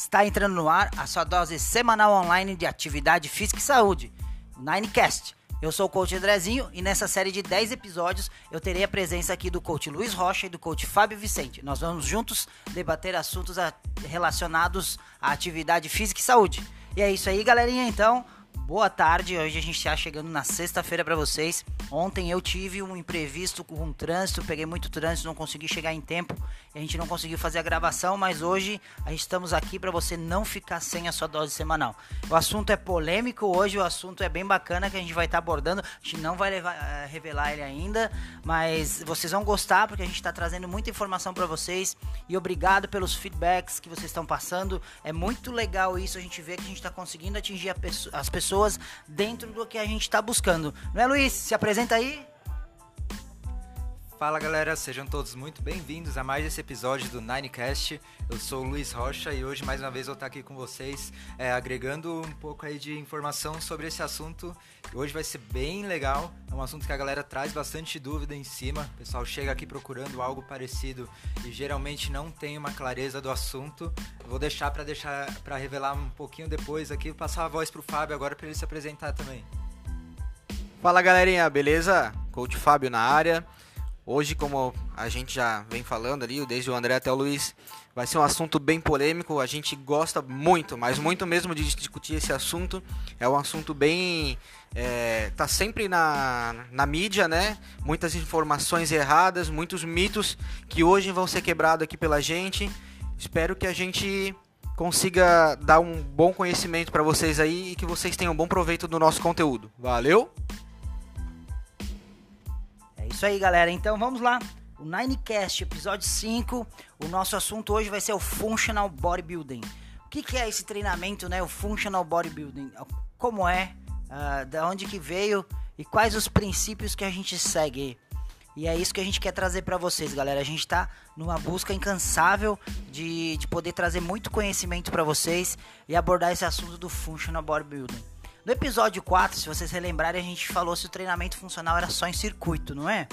Está entrando no ar a sua dose semanal online de atividade física e saúde, o Ninecast. Eu sou o coach Andrezinho e nessa série de 10 episódios eu terei a presença aqui do coach Luiz Rocha e do coach Fábio Vicente. Nós vamos juntos debater assuntos relacionados à atividade física e saúde. E é isso aí, galerinha. Então, Boa tarde, hoje a gente está chegando na sexta-feira para vocês. Ontem eu tive um imprevisto com um trânsito, peguei muito trânsito, não consegui chegar em tempo, a gente não conseguiu fazer a gravação, mas hoje a gente estamos aqui para você não ficar sem a sua dose semanal. O assunto é polêmico hoje, o assunto é bem bacana que a gente vai estar tá abordando. A gente não vai levar, uh, revelar ele ainda, mas vocês vão gostar porque a gente está trazendo muita informação para vocês e obrigado pelos feedbacks que vocês estão passando. É muito legal isso, a gente vê que a gente está conseguindo atingir as pessoas pessoas dentro do que a gente está buscando. Não é, Luiz? Se apresenta aí. Fala galera, sejam todos muito bem-vindos a mais esse episódio do Ninecast. Eu sou o Luiz Rocha e hoje mais uma vez vou estar aqui com vocês, é, agregando um pouco aí de informação sobre esse assunto. Hoje vai ser bem legal, é um assunto que a galera traz bastante dúvida em cima. O pessoal chega aqui procurando algo parecido e geralmente não tem uma clareza do assunto. vou deixar para deixar para revelar um pouquinho depois aqui, passar a voz pro Fábio agora para ele se apresentar também. Fala galerinha, beleza? Coach Fábio na área. Hoje, como a gente já vem falando ali, desde o André até o Luiz, vai ser um assunto bem polêmico. A gente gosta muito, mas muito mesmo de discutir esse assunto. É um assunto bem. É, tá sempre na, na mídia, né? Muitas informações erradas, muitos mitos que hoje vão ser quebrados aqui pela gente. Espero que a gente consiga dar um bom conhecimento para vocês aí e que vocês tenham um bom proveito do nosso conteúdo. Valeu! Isso aí, galera. Então vamos lá. O Ninecast, episódio 5. O nosso assunto hoje vai ser o Functional Bodybuilding. O que, que é esse treinamento, né? O Functional Bodybuilding. Como é? Uh, da onde que veio? E quais os princípios que a gente segue? E é isso que a gente quer trazer para vocês, galera. A gente tá numa busca incansável de, de poder trazer muito conhecimento para vocês e abordar esse assunto do Functional Bodybuilding. No episódio 4, se vocês relembrarem, a gente falou se o treinamento funcional era só em circuito, não é?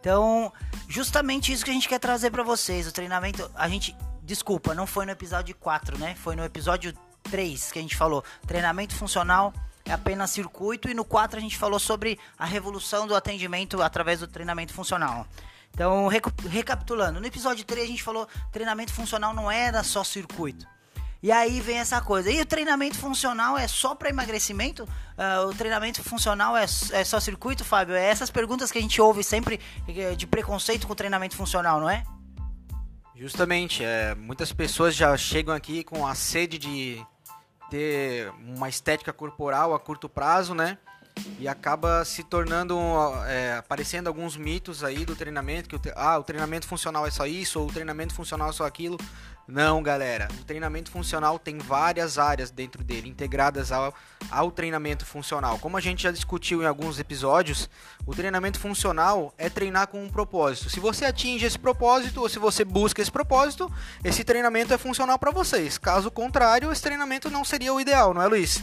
Então, justamente isso que a gente quer trazer para vocês. O treinamento, a gente, desculpa, não foi no episódio 4, né? Foi no episódio 3 que a gente falou. Treinamento funcional é apenas circuito e no 4 a gente falou sobre a revolução do atendimento através do treinamento funcional. Então, recapitulando, no episódio 3 a gente falou treinamento funcional não era só circuito. E aí vem essa coisa. E o treinamento funcional é só para emagrecimento? Uh, o treinamento funcional é, é só circuito, Fábio? É essas perguntas que a gente ouve sempre eh, de preconceito com o treinamento funcional, não é? Justamente. É, muitas pessoas já chegam aqui com a sede de ter uma estética corporal a curto prazo, né? e acaba se tornando é, aparecendo alguns mitos aí do treinamento que o, ah, o treinamento funcional é só isso ou o treinamento funcional é só aquilo não, galera. O treinamento funcional tem várias áreas dentro dele, integradas ao, ao treinamento funcional. Como a gente já discutiu em alguns episódios, o treinamento funcional é treinar com um propósito. Se você atinge esse propósito ou se você busca esse propósito, esse treinamento é funcional para vocês. Caso contrário, esse treinamento não seria o ideal, não é, Luiz?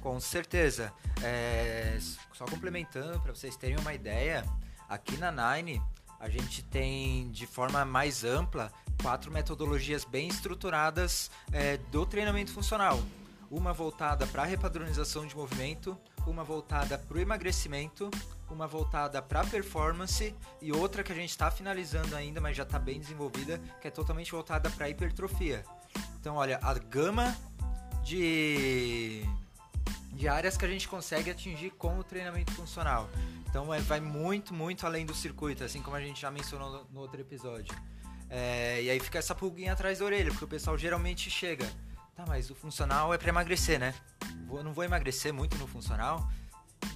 Com certeza. É... Só complementando, para vocês terem uma ideia, aqui na Nine a gente tem de forma mais ampla quatro metodologias bem estruturadas é, do treinamento funcional. Uma voltada para a repadronização de movimento, uma voltada para o emagrecimento, uma voltada para performance e outra que a gente está finalizando ainda, mas já está bem desenvolvida, que é totalmente voltada para a hipertrofia. Então, olha, a gama de, de áreas que a gente consegue atingir com o treinamento funcional. Então, é, vai muito, muito além do circuito, assim como a gente já mencionou no, outro episódio. É, e aí fica essa pulguinha atrás da orelha, porque o pessoal geralmente chega. Tá, mas o funcional é para emagrecer, né? Vou, não vou emagrecer muito no funcional.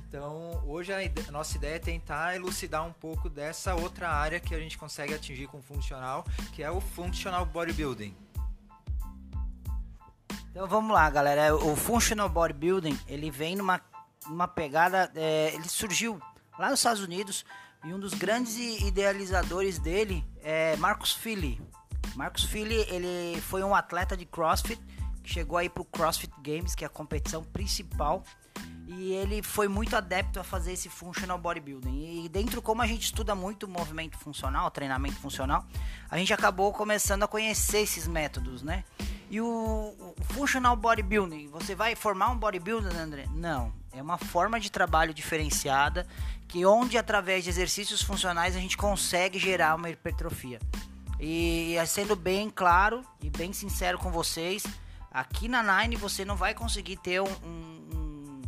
Então, hoje a, a, nossa ideia é tentar elucidar um pouco dessa outra área que a gente consegue atingir com o funcional, que é o functional bodybuilding. Então vamos lá, galera. O functional bodybuilding ele vem numa, numa pegada, é, ele surgiu lá nos Estados Unidos e um dos grandes idealizadores dele é Marcos Philly. Marcos Philly, ele foi um atleta de CrossFit que chegou aí pro CrossFit Games, que é a competição principal, e ele foi muito adepto a fazer esse functional bodybuilding. E dentro como a gente estuda muito movimento funcional, treinamento funcional, a gente acabou começando a conhecer esses métodos, né? E o, o Functional Bodybuilding, você vai formar um bodybuilder, André? Não. É uma forma de trabalho diferenciada que onde através de exercícios funcionais a gente consegue gerar uma hipertrofia. E sendo bem claro e bem sincero com vocês, aqui na Nine você não vai conseguir ter um, um,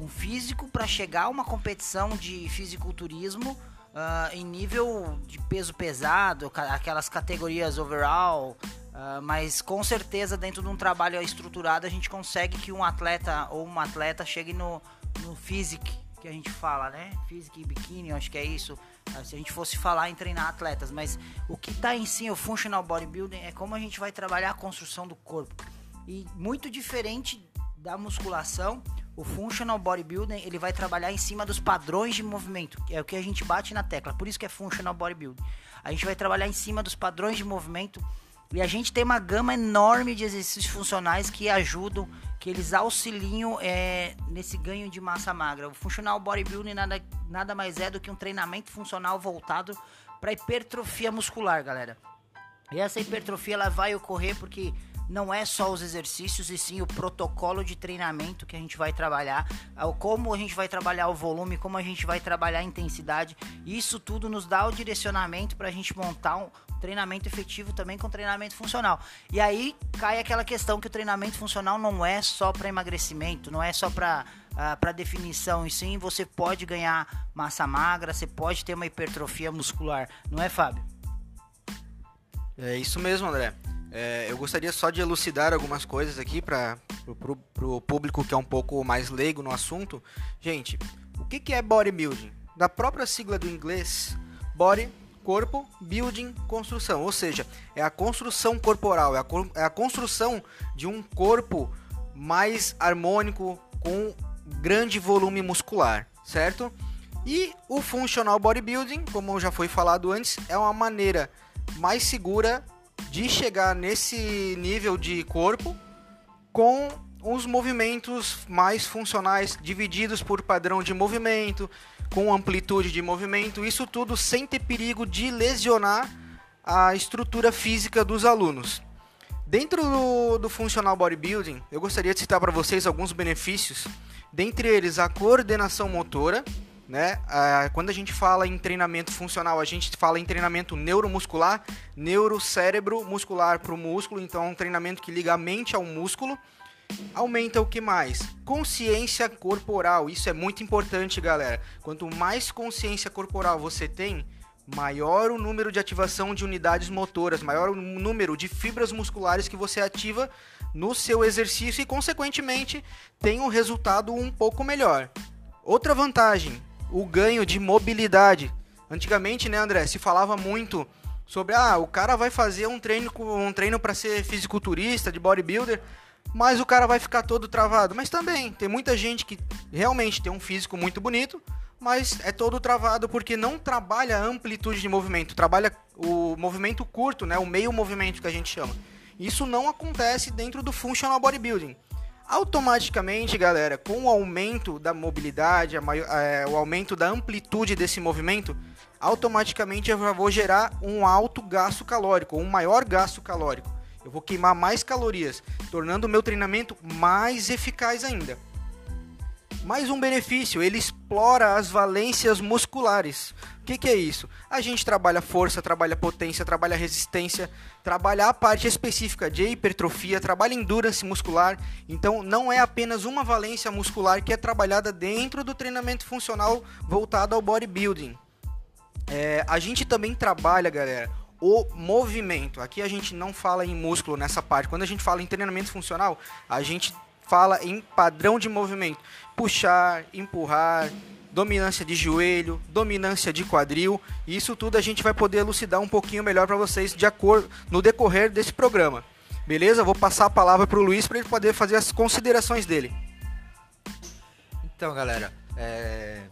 um físico para chegar a uma competição de fisiculturismo uh, em nível de peso pesado, aquelas categorias overall, uh, mas com certeza dentro de um trabalho estruturado a gente consegue que um atleta ou uma atleta chegue no, no physique que a gente fala, né? Physique e biquíni, acho que é isso. Ah, se a gente fosse falar em treinar atletas, mas o que está em si o functional bodybuilding é como a gente vai trabalhar a construção do corpo. E muito diferente da musculação, o functional bodybuilding ele vai trabalhar em cima dos padrões de movimento, que é o que a gente bate na tecla. Por isso que é functional bodybuilding. A gente vai trabalhar em cima dos padrões de movimento e a gente tem uma gama enorme de exercícios funcionais que ajudam, que eles auxiliam é, nesse ganho de massa magra. O functional bodybuilding nada, nada mais é do que um treinamento funcional voltado para hipertrofia muscular, galera. E essa hipertrofia ela vai ocorrer porque não é só os exercícios e sim o protocolo de treinamento que a gente vai trabalhar, como a gente vai trabalhar o volume, como a gente vai trabalhar a intensidade. Isso tudo nos dá o direcionamento para a gente montar um treinamento efetivo também com treinamento funcional. E aí cai aquela questão que o treinamento funcional não é só para emagrecimento, não é só para uh, ah, para definição, e sim você pode ganhar massa magra, você pode ter uma hipertrofia muscular, não é, Fábio? É isso mesmo, André. É, eu gostaria só de elucidar algumas coisas aqui para o público que é um pouco mais leigo no assunto. Gente, o que, que é bodybuilding? Da própria sigla do inglês, body, corpo, building, construção. Ou seja, é a construção corporal, é a, é a construção de um corpo mais harmônico, com grande volume muscular, certo? E o functional bodybuilding, como já foi falado antes, é uma maneira mais segura de chegar nesse nível de corpo com os movimentos mais funcionais divididos por padrão de movimento, com amplitude de movimento, isso tudo sem ter perigo de lesionar a estrutura física dos alunos. Dentro do, do Functional Bodybuilding, eu gostaria de citar para vocês alguns benefícios, dentre eles a coordenação motora, né? Ah, quando a gente fala em treinamento funcional, a gente fala em treinamento neuromuscular, neurocérebro muscular para o músculo, então é um treinamento que liga a mente ao músculo. Aumenta o que mais? Consciência corporal. Isso é muito importante, galera. Quanto mais consciência corporal você tem, maior o número de ativação de unidades motoras, maior o número de fibras musculares que você ativa no seu exercício e, consequentemente, tem um resultado um pouco melhor. Outra vantagem, o ganho de mobilidade. Antigamente, né, André, se falava muito sobre ah, o cara vai fazer um treino um treino para ser fisiculturista, de bodybuilder, mas o cara vai ficar todo travado. Mas também tem muita gente que realmente tem um físico muito bonito, mas é todo travado porque não trabalha a amplitude de movimento, trabalha o movimento curto, né, o meio movimento que a gente chama. Isso não acontece dentro do functional bodybuilding automaticamente, galera, com o aumento da mobilidade, maior, é, o aumento da amplitude desse movimento, automaticamente eu já vou gerar um alto gasto calórico, um maior gasto calórico. Eu vou queimar mais calorias, tornando o meu treinamento mais eficaz ainda. Mais um benefício, ele explora as valências musculares. Que, que, é isso? A gente trabalha força, trabalha potência, trabalha resistência, trabalha a parte específica de hipertrofia, trabalha endurance muscular. Então, não é apenas uma valência muscular que é trabalhada dentro do treinamento funcional voltado ao bodybuilding. É, a gente também trabalha, galera, o movimento. Aqui a gente não fala em músculo nessa parte. Quando a gente fala em treinamento funcional, a gente fala em padrão de movimento puxar, empurrar, dominância de joelho, dominância de quadril. E isso tudo a gente vai poder elucidar um pouquinho melhor para vocês de acordo no decorrer desse programa. Beleza? Vou passar a palavra para o Luiz para ele poder fazer as considerações dele. Então, galera, é...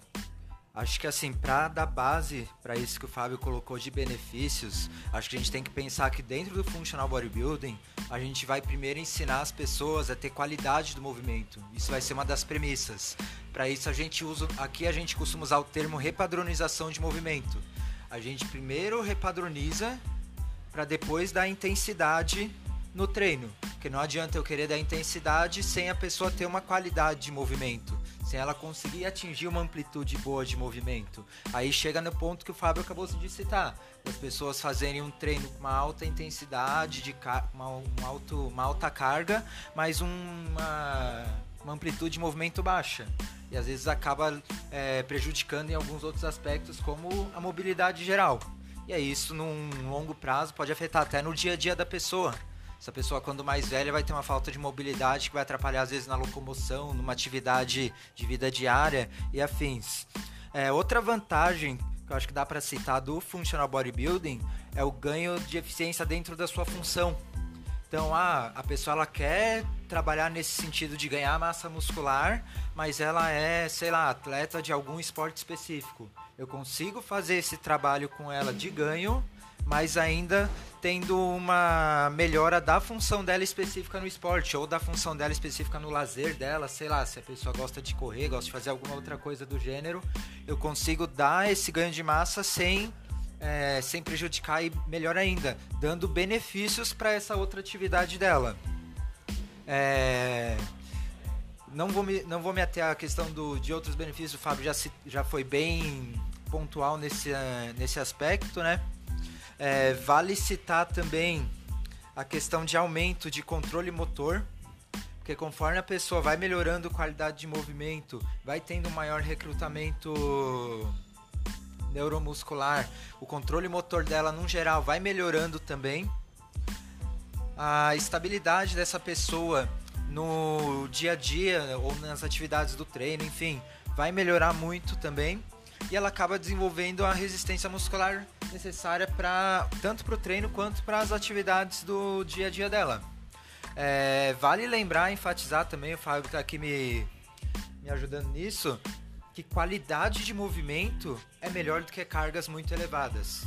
Acho que assim, para dar base para isso que o Fábio colocou de benefícios, acho que a gente tem que pensar que dentro do Functional Bodybuilding, a gente vai primeiro ensinar as pessoas a ter qualidade do movimento. Isso vai ser uma das premissas. Para isso a gente usa, aqui a gente costuma usar o termo repadronização de movimento. A gente primeiro repadroniza para depois dar intensidade no treino. Porque não adianta eu querer dar intensidade sem a pessoa ter uma qualidade de movimento, sem ela conseguir atingir uma amplitude boa de movimento. Aí chega no ponto que o Fábio acabou de citar, as pessoas fazerem um treino com uma alta intensidade, de uma, uma, alto, uma alta carga, mas uma, uma amplitude de movimento baixa e às vezes acaba é, prejudicando em alguns outros aspectos, como a mobilidade geral. E é isso, num longo prazo, pode afetar até no dia a dia da pessoa. Essa pessoa, quando mais velha, vai ter uma falta de mobilidade que vai atrapalhar, às vezes, na locomoção, numa atividade de vida diária e afins. É, outra vantagem que eu acho que dá para citar do Functional Bodybuilding é o ganho de eficiência dentro da sua função. Então, ah, a pessoa ela quer trabalhar nesse sentido de ganhar massa muscular, mas ela é, sei lá, atleta de algum esporte específico. Eu consigo fazer esse trabalho com ela de ganho, mas ainda tendo uma melhora da função dela específica no esporte ou da função dela específica no lazer dela, sei lá, se a pessoa gosta de correr, gosta de fazer alguma outra coisa do gênero, eu consigo dar esse ganho de massa sem é, sem prejudicar e melhor ainda, dando benefícios para essa outra atividade dela. É, não vou me, não vou me ater à questão do, de outros benefícios, o Fábio já, se, já foi bem pontual nesse, nesse aspecto, né? É, vale citar também a questão de aumento de controle motor, porque conforme a pessoa vai melhorando qualidade de movimento, vai tendo maior recrutamento neuromuscular, o controle motor dela, no geral, vai melhorando também. A estabilidade dessa pessoa no dia a dia ou nas atividades do treino, enfim, vai melhorar muito também. E ela acaba desenvolvendo a resistência muscular necessária para tanto para o treino quanto para as atividades do dia a dia dela. É, vale lembrar, enfatizar também, o Fábio está aqui me, me ajudando nisso, que qualidade de movimento é melhor do que cargas muito elevadas.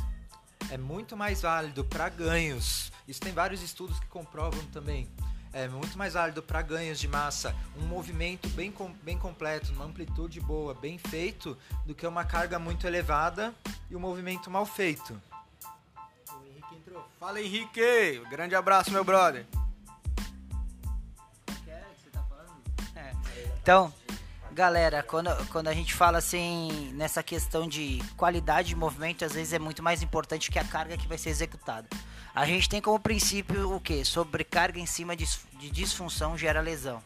É muito mais válido para ganhos. Isso tem vários estudos que comprovam também é muito mais válido para ganhos de massa um movimento bem, bem completo, uma amplitude boa, bem feito, do que uma carga muito elevada e um movimento mal feito. O Henrique entrou. Fala Henrique! Grande abraço, meu brother. É. Então, galera, quando, quando a gente fala assim nessa questão de qualidade de movimento, às vezes é muito mais importante que a carga que vai ser executada. A gente tem como princípio o que? Sobrecarga em cima de, de disfunção gera lesão.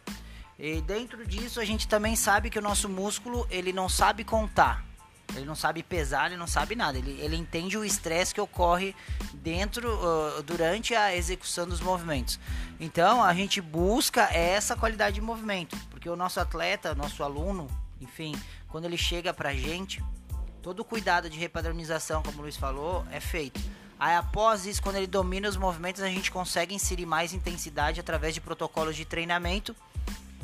E dentro disso a gente também sabe que o nosso músculo ele não sabe contar. Ele não sabe pesar, ele não sabe nada. Ele, ele entende o estresse que ocorre dentro, uh, durante a execução dos movimentos. Então a gente busca essa qualidade de movimento, porque o nosso atleta, nosso aluno, enfim, quando ele chega pra gente, todo o cuidado de repadronização, como o Luiz falou, é feito. Aí após isso, quando ele domina os movimentos, a gente consegue inserir mais intensidade através de protocolos de treinamento.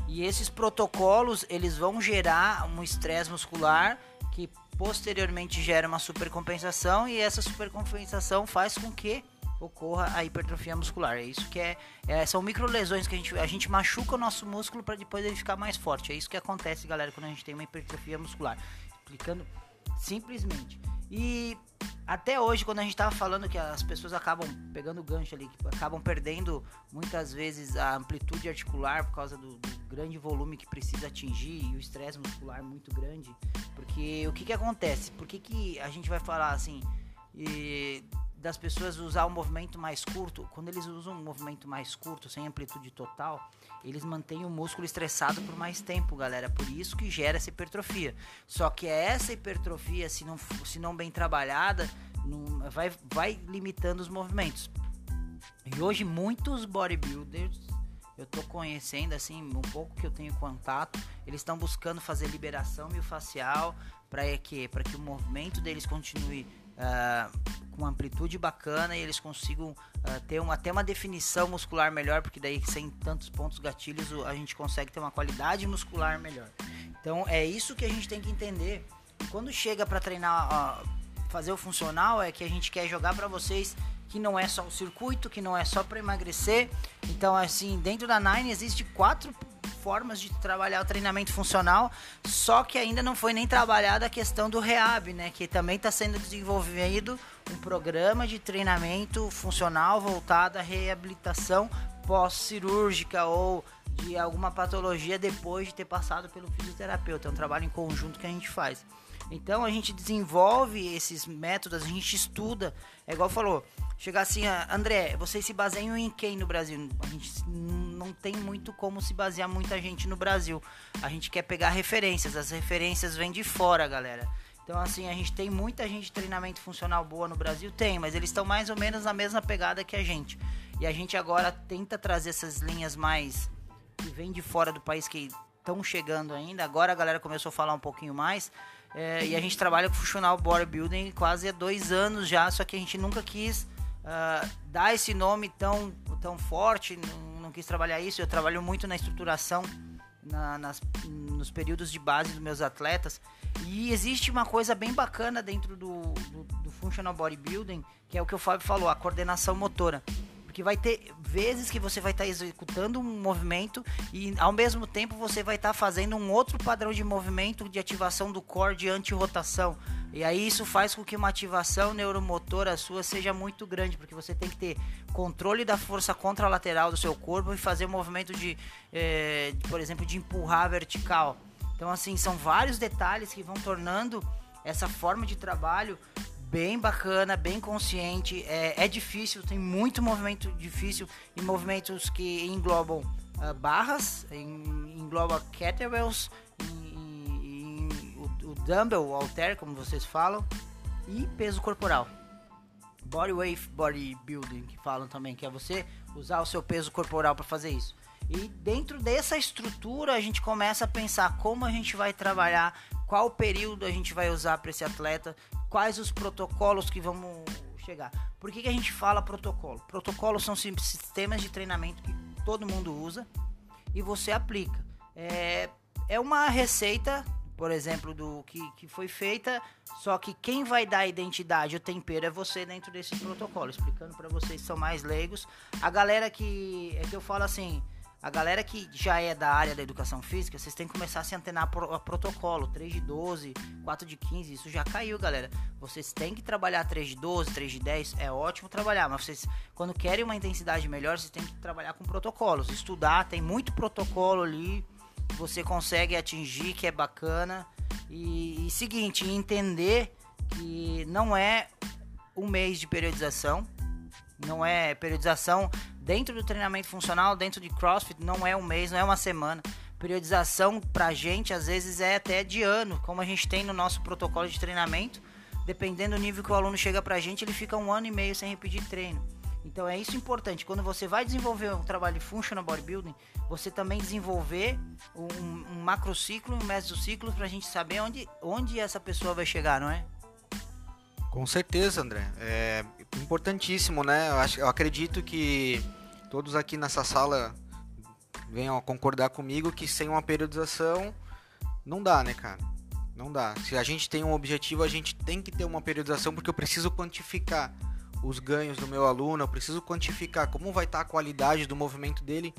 E esses protocolos, eles vão gerar um estresse muscular que posteriormente gera uma supercompensação e essa supercompensação faz com que ocorra a hipertrofia muscular. É isso que é, é são micro lesões que a gente a gente machuca o nosso músculo para depois ele ficar mais forte. É isso que acontece, galera, quando a gente tem uma hipertrofia muscular. Explicando simplesmente. E até hoje, quando a gente tava falando que as pessoas acabam pegando gancho ali, acabam perdendo muitas vezes a amplitude articular por causa do, do grande volume que precisa atingir e o estresse muscular muito grande. Porque o que que acontece? Por que, que a gente vai falar assim? E das pessoas usar um movimento mais curto, quando eles usam um movimento mais curto, sem amplitude total, eles mantêm o músculo estressado por mais tempo, galera. Por isso que gera essa hipertrofia. Só que essa hipertrofia, se não, se não bem trabalhada, não, vai, vai limitando os movimentos. E hoje muitos bodybuilders, eu tô conhecendo assim, um pouco que eu tenho contato, eles estão buscando fazer liberação miofascial para que, para que o movimento deles continue com uma amplitude bacana e eles consigam uh, ter uma, até uma definição muscular melhor, porque daí sem tantos pontos gatilhos a gente consegue ter uma qualidade muscular melhor. Então é isso que a gente tem que entender. quando chega para treinar, uh, fazer o funcional, é que a gente quer jogar para vocês que não é só o circuito, que não é só para emagrecer. Então, assim, dentro da Nine existe quatro formas de trabalhar o treinamento funcional, só que ainda não foi nem trabalhada a questão do rehab, né? Que também está sendo desenvolvido um programa de treinamento funcional voltado à reabilitação pós-cirúrgica ou de alguma patologia depois de ter passado pelo fisioterapeuta. É um trabalho em conjunto que a gente faz. Então a gente desenvolve esses métodos, a gente estuda. É igual falou, chegar assim, ah, André, vocês se baseiam em quem no Brasil? A gente não tem muito como se basear muita gente no Brasil. A gente quer pegar referências, as referências vêm de fora, galera. Então, assim, a gente tem muita gente de treinamento funcional boa no Brasil? Tem, mas eles estão mais ou menos na mesma pegada que a gente. E a gente agora tenta trazer essas linhas mais que vêm de fora do país que estão chegando ainda. Agora a galera começou a falar um pouquinho mais. É, e a gente trabalha com funcional bodybuilding quase há dois anos já, só que a gente nunca quis uh, dar esse nome tão, tão forte, não, não, quis trabalhar isso. Eu trabalho muito na estruturação, na, nas, nos períodos de base dos meus atletas. E existe uma coisa bem bacana dentro do, do, do Functional Bodybuilding, que é o que o Fábio falou, a coordenação motora. Porque vai ter vezes que você vai estar tá executando um movimento e ao mesmo tempo você vai estar tá fazendo um outro padrão de movimento de ativação do core de anti-rotação. E aí isso faz com que uma ativação neuromotora sua seja muito grande, porque você tem que ter controle da força contralateral do seu corpo e fazer o um movimento de, eh, por exemplo, de empurrar vertical. Então, assim, são vários detalhes que vão tornando essa forma de trabalho bem bacana, bem consciente. É, é difícil, tem muito movimento difícil e movimentos que englobam uh, barras, englobam kettlebells, o, dumbbell, o halter, como vocês falam, e peso corporal. Bodyweight bodybuilding, que falam também, que é você usar o seu peso corporal para fazer isso. E dentro dessa estrutura a gente começa a pensar como a gente vai trabalhar, qual período a gente vai usar para esse atleta, quais os protocolos que vamos chegar. Por que, que a gente fala protocolo? Protocolos são sistemas de treinamento que todo mundo usa e você aplica. É, é uma receita, por exemplo, do que, que foi feita, só que quem vai dar a identidade, o tempero é você dentro desse protocolo. Explicando para vocês, são mais leigos. A galera que é que eu falo assim, a galera que já é da área da educação física, vocês têm que começar a se antenar a protocolo. 3 de 12, 4 de 15, isso já caiu, galera. Vocês têm que trabalhar 3 de 12, 3 de 10, é ótimo trabalhar, mas vocês, quando querem uma intensidade melhor, vocês têm que trabalhar com protocolos. Estudar, tem muito protocolo ali você consegue atingir, que é bacana. E, e seguinte, entender que não é um mês de periodização, não é periodização dentro do treinamento funcional, dentro de CrossFit, não é um mês, não é uma semana. Periodização pra gente às vezes é até de ano, como a gente tem no nosso protocolo de treinamento. Dependendo do nível que o aluno chega pra gente, ele fica um ano e meio sem repetir treino. Então é isso importante. Quando você vai desenvolver um trabalho de functional bodybuilding, você também desenvolver um, um macrociclo e um mesociclo pra gente saber onde, onde essa pessoa vai chegar, não é? Com certeza, André. É importantíssimo, né? Eu, acho, eu acredito que todos aqui nessa sala venham a concordar comigo que sem uma periodização não dá, né, cara? Não dá. Se a gente tem um objetivo, a gente tem que ter uma periodização porque eu preciso quantificar os ganhos do meu aluno, eu preciso quantificar como vai estar a qualidade do movimento dele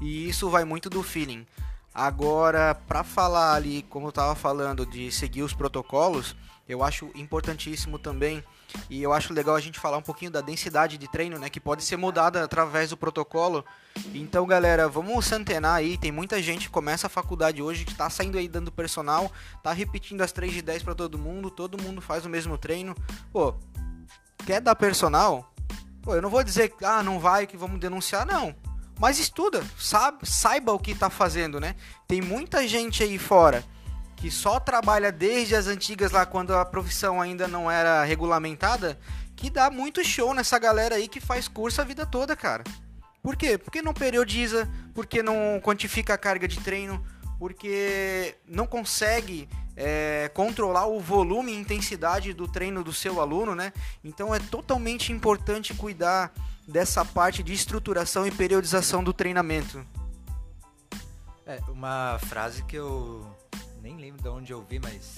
e isso vai muito do feeling. Agora, para falar ali, como eu estava falando, de seguir os protocolos, eu acho importantíssimo também e eu acho legal a gente falar um pouquinho da densidade de treino, né, que pode ser mudada através do protocolo. Então, galera, vamos se antenar aí, tem muita gente que começa a faculdade hoje que está saindo aí dando personal, tá repetindo as 3 de 10 para todo mundo, todo mundo faz o mesmo treino. Pô, quer dar personal? Pô, eu não vou dizer, ah, não vai que vamos denunciar, não. Mas estuda, sabe, saiba o que está fazendo, né? Tem muita gente aí fora que só trabalha desde as antigas lá quando a profissão ainda não era regulamentada, que dá muito show nessa galera aí que faz curso a vida toda, cara. Por quê? Porque não periodiza, porque não quantifica a carga de treino, porque não consegue é, controlar o volume e intensidade do treino do seu aluno, né? Então é totalmente importante cuidar dessa parte de estruturação e periodização do treinamento. É, uma frase que eu nem lembro de onde eu vi, mas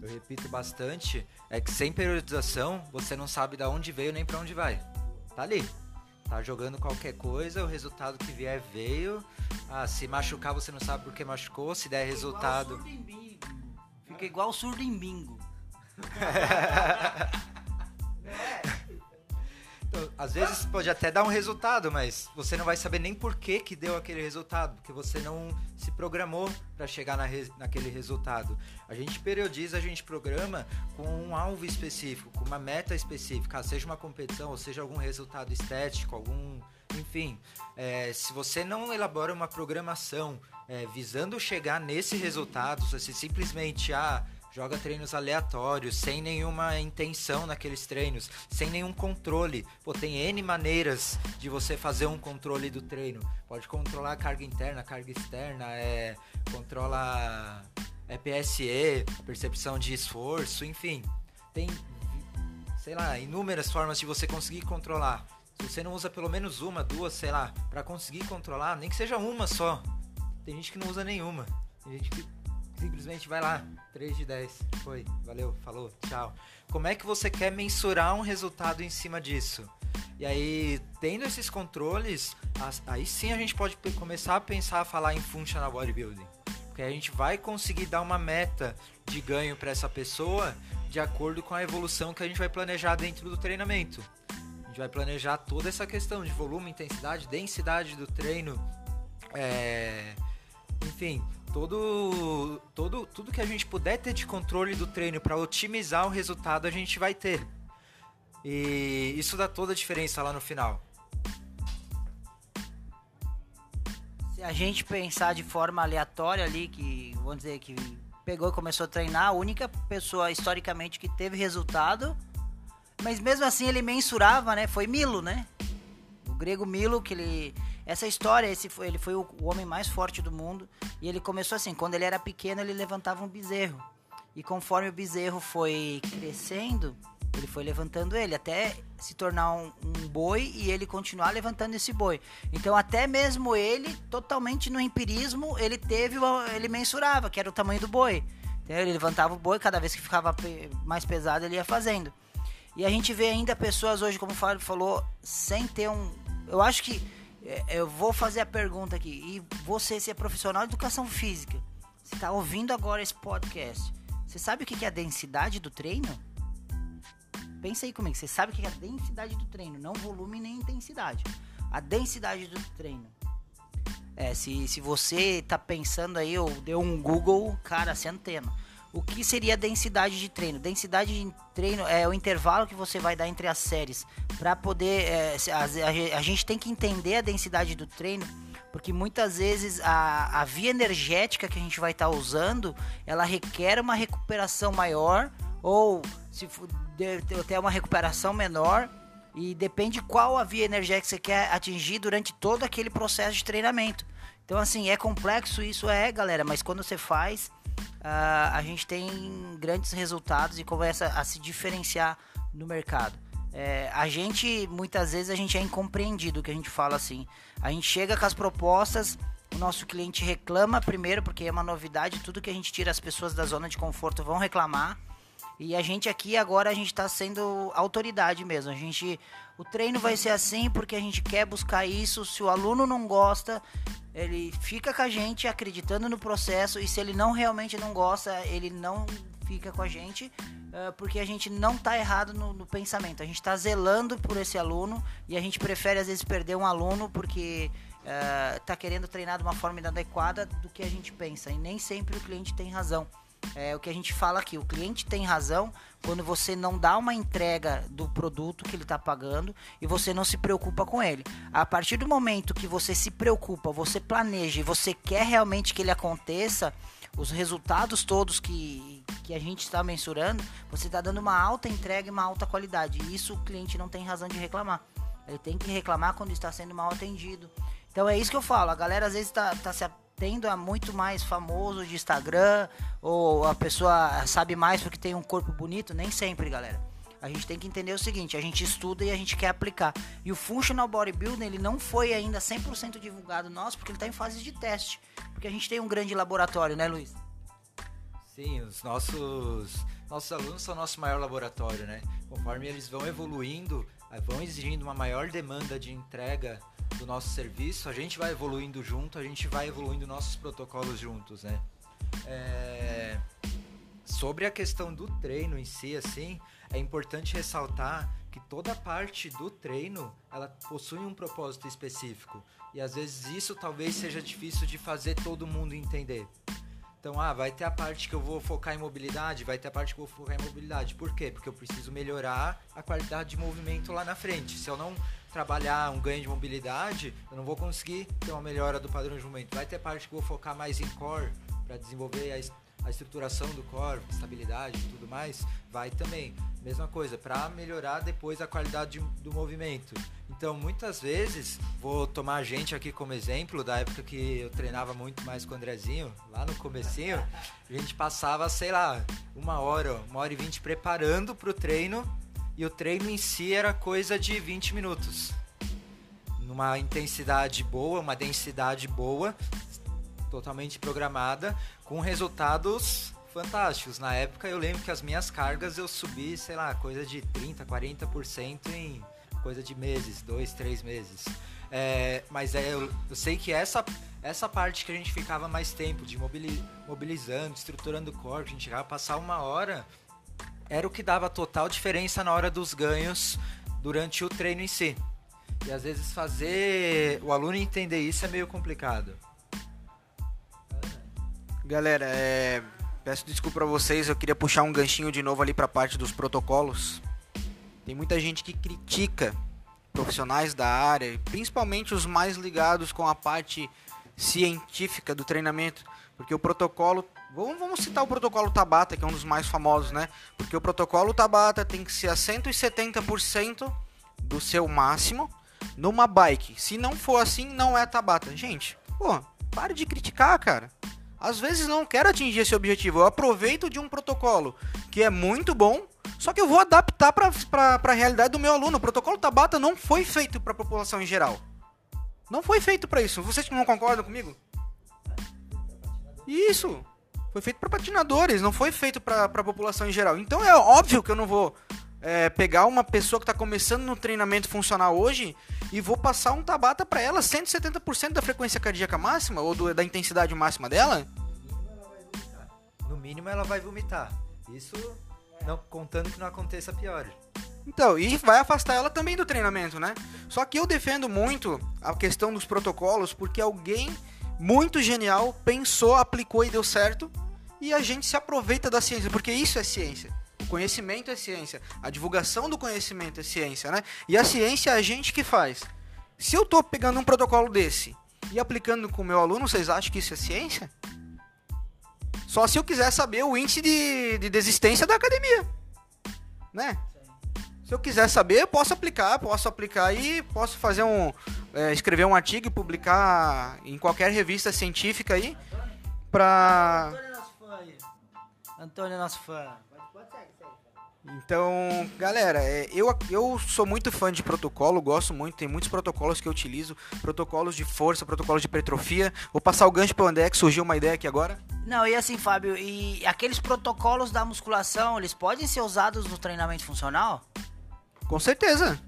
eu repito bastante, é que sem periodização você não sabe de onde veio nem para onde vai. Tá ali. Tá jogando qualquer coisa, o resultado que vier veio. Ah, se machucar você não sabe por que machucou, se der resultado. Fica igual surdo em bingo. então, às vezes pode até dar um resultado, mas você não vai saber nem por que, que deu aquele resultado, porque você não se programou para chegar na res, naquele resultado. A gente periodiza, a gente programa com um alvo específico, com uma meta específica, seja uma competição, ou seja algum resultado estético, algum. Enfim, é, se você não elabora uma programação é, visando chegar nesse resultado, se você simplesmente. Ah, joga treinos aleatórios, sem nenhuma intenção naqueles treinos, sem nenhum controle. Pô, tem N maneiras de você fazer um controle do treino. Pode controlar a carga interna, a carga externa, é, controla é PSE, percepção de esforço, enfim. Tem, sei lá, inúmeras formas de você conseguir controlar. Se você não usa pelo menos uma, duas, sei lá, para conseguir controlar, nem que seja uma só. Tem gente que não usa nenhuma. Tem gente que simplesmente vai lá, 3 de 10. Foi, valeu, falou, tchau. Como é que você quer mensurar um resultado em cima disso? E aí, tendo esses controles, aí sim a gente pode começar a pensar a falar em functional bodybuilding. Porque a gente vai conseguir dar uma meta de ganho para essa pessoa de acordo com a evolução que a gente vai planejar dentro do treinamento. A gente vai planejar toda essa questão de volume, intensidade, densidade do treino, é... enfim, todo, todo, tudo que a gente puder ter de controle do treino para otimizar o resultado, a gente vai ter. E isso dá toda a diferença lá no final. Se a gente pensar de forma aleatória ali, que vamos dizer que pegou e começou a treinar, a única pessoa historicamente que teve resultado, mas mesmo assim ele mensurava, né? Foi Milo, né? O grego Milo, que ele essa história, esse foi, ele foi o, o homem mais forte do mundo e ele começou assim, quando ele era pequeno ele levantava um bezerro. E conforme o bezerro foi crescendo, ele foi levantando ele até se tornar um, um, boi e ele continuar levantando esse boi. Então até mesmo ele, totalmente no empirismo, ele teve, ele mensurava que era o tamanho do boi. Então, ele levantava o boi, cada vez que ficava mais pesado ele ia fazendo. E a gente vê ainda pessoas hoje, como o Fábio falou, sem ter um. Eu acho que eu vou fazer a pergunta aqui. E você, se é profissional de educação física, você está ouvindo agora esse podcast, você sabe o que é a densidade do treino? Pensa aí comigo, você sabe o que é a densidade do treino, não volume nem intensidade. A densidade do treino. É, se, se você tá pensando aí, ou deu um Google, cara, centena o que seria densidade de treino? Densidade de treino é o intervalo que você vai dar entre as séries para poder. É, a, a, gente tem que entender a densidade do treino, porque muitas vezes a, a via energética que a gente vai estar tá usando ela requer uma recuperação maior ou se ter uma recuperação menor. E depende qual a via energética que você quer atingir durante todo aquele processo de treinamento. Então, assim, é complexo isso, é, galera, mas quando você faz, uh, a gente tem grandes resultados e começa a se diferenciar no mercado. É, a gente, muitas vezes, a gente é incompreendido, que a gente fala assim. A gente chega com as propostas, o nosso cliente reclama primeiro, porque é uma novidade, tudo que a gente tira as pessoas da zona de conforto vão reclamar. E a gente aqui agora a gente está sendo autoridade mesmo. A gente, o treino vai ser assim porque a gente quer buscar isso. Se o aluno não gosta, ele fica com a gente acreditando no processo e se ele não realmente não gosta, ele não fica com a gente uh, porque a gente não está errado no, no, pensamento. A gente está zelando por esse aluno e a gente prefere às vezes perder um aluno porque está uh, querendo treinar de uma forma inadequada do que a gente pensa e nem sempre o cliente tem razão. É o que a gente fala aqui, o cliente tem razão quando você não dá uma entrega do produto que ele está pagando e você não se preocupa com ele. A partir do momento que você se preocupa, você planeja e você quer realmente que ele aconteça, os resultados todos que, que a gente está mensurando, você está dando uma alta entrega e uma alta qualidade. E isso o cliente não tem razão de reclamar. Ele tem que reclamar quando está sendo mal atendido. Então é isso que eu falo. A galera às vezes está tá se tendo a muito mais famoso de Instagram, ou a pessoa sabe mais porque tem um corpo bonito, nem sempre, galera. A gente tem que entender o seguinte, a gente estuda e a gente quer aplicar. E o Functional Bodybuilding, ele não foi ainda 100% divulgado nosso, porque ele está em fase de teste. Porque a gente tem um grande laboratório, né, Luiz? Sim, os nossos, nossos alunos são nosso maior laboratório, né? Conforme eles vão evoluindo, vão exigindo uma maior demanda de entrega do nosso serviço, a gente vai evoluindo junto, a gente vai evoluindo nossos protocolos juntos, né? É... sobre a questão do treino em si, assim, é importante ressaltar que toda parte do treino ela possui um propósito específico e às vezes isso talvez seja difícil de fazer todo mundo entender. Então, ah, vai ter a parte que eu vou focar em mobilidade, vai ter a parte que eu vou focar em mobilidade. Por quê? Porque eu preciso melhorar a qualidade de movimento lá na frente. Se eu não trabalhar um ganho de mobilidade, eu não vou conseguir ter uma melhora do padrão de movimento. Vai ter parte que eu vou focar mais em core para desenvolver a a estruturação do core, estabilidade e tudo mais, vai também. Mesma coisa, para melhorar depois a qualidade do movimento. Então, muitas vezes, vou tomar a gente aqui como exemplo, da época que eu treinava muito mais com o Andrezinho, lá no comecinho, a gente passava, sei lá, uma hora, uma hora e vinte preparando para o treino, e o treino em si era coisa de 20 minutos. Numa intensidade boa, uma densidade boa, totalmente programada, com resultados fantásticos. Na época eu lembro que as minhas cargas eu subi, sei lá, coisa de 30, 40% em coisa de meses, dois, três meses. É, mas é, eu, eu, sei que essa, essa parte que a gente ficava mais tempo de mobili, mobilizando, estruturando o corpo, a gente chegava a passar uma hora, era o que dava total diferença na hora dos ganhos durante o treino em si. E às vezes fazer o aluno entender isso é meio complicado. Galera, é... peço desculpa para vocês, eu queria puxar um ganchinho de novo ali para a parte dos protocolos. Tem muita gente que critica profissionais da área, principalmente os mais ligados com a parte científica do treinamento, porque o protocolo, vamos citar o protocolo Tabata, que é um dos mais famosos, né? Porque o protocolo Tabata tem que ser a 170% do seu máximo numa bike. Se não for assim, não é Tabata. Gente, pô, pare de criticar, cara. Às vezes não quero atingir esse objetivo. Eu aproveito de um protocolo que é muito bom, só que eu vou adaptar para a realidade do meu aluno. O protocolo Tabata não foi feito para a população em geral. Não foi feito para isso. Vocês não concordam comigo? Isso. Foi feito para patinadores, não foi feito para a população em geral. Então é óbvio que eu não vou é, pegar uma pessoa que está começando no treinamento funcional hoje e vou passar um Tabata para ela 170% da frequência cardíaca máxima ou do, da intensidade máxima dela? No mínimo ela vai vomitar. Isso não contando que não aconteça pior. Então, e vai afastar ela também do treinamento, né? Só que eu defendo muito a questão dos protocolos porque alguém muito genial pensou, aplicou e deu certo e a gente se aproveita da ciência, porque isso é ciência. Conhecimento é ciência. A divulgação do conhecimento é ciência, né? E a ciência é a gente que faz. Se eu estou pegando um protocolo desse e aplicando com o meu aluno, vocês acham que isso é ciência? Só se eu quiser saber o índice de, de desistência da academia. Né? Se eu quiser saber, posso aplicar, posso aplicar e posso fazer um. É, escrever um artigo e publicar em qualquer revista científica aí. Pra. Antônio é nosso fã aí. Antônio é nosso fã. Então, galera, é, eu, eu sou muito fã de protocolo, gosto muito, tem muitos protocolos que eu utilizo, protocolos de força, protocolos de hipertrofia. Vou passar o gancho para o André, que surgiu uma ideia aqui agora. Não, e assim, Fábio, e aqueles protocolos da musculação, eles podem ser usados no treinamento funcional? Com certeza.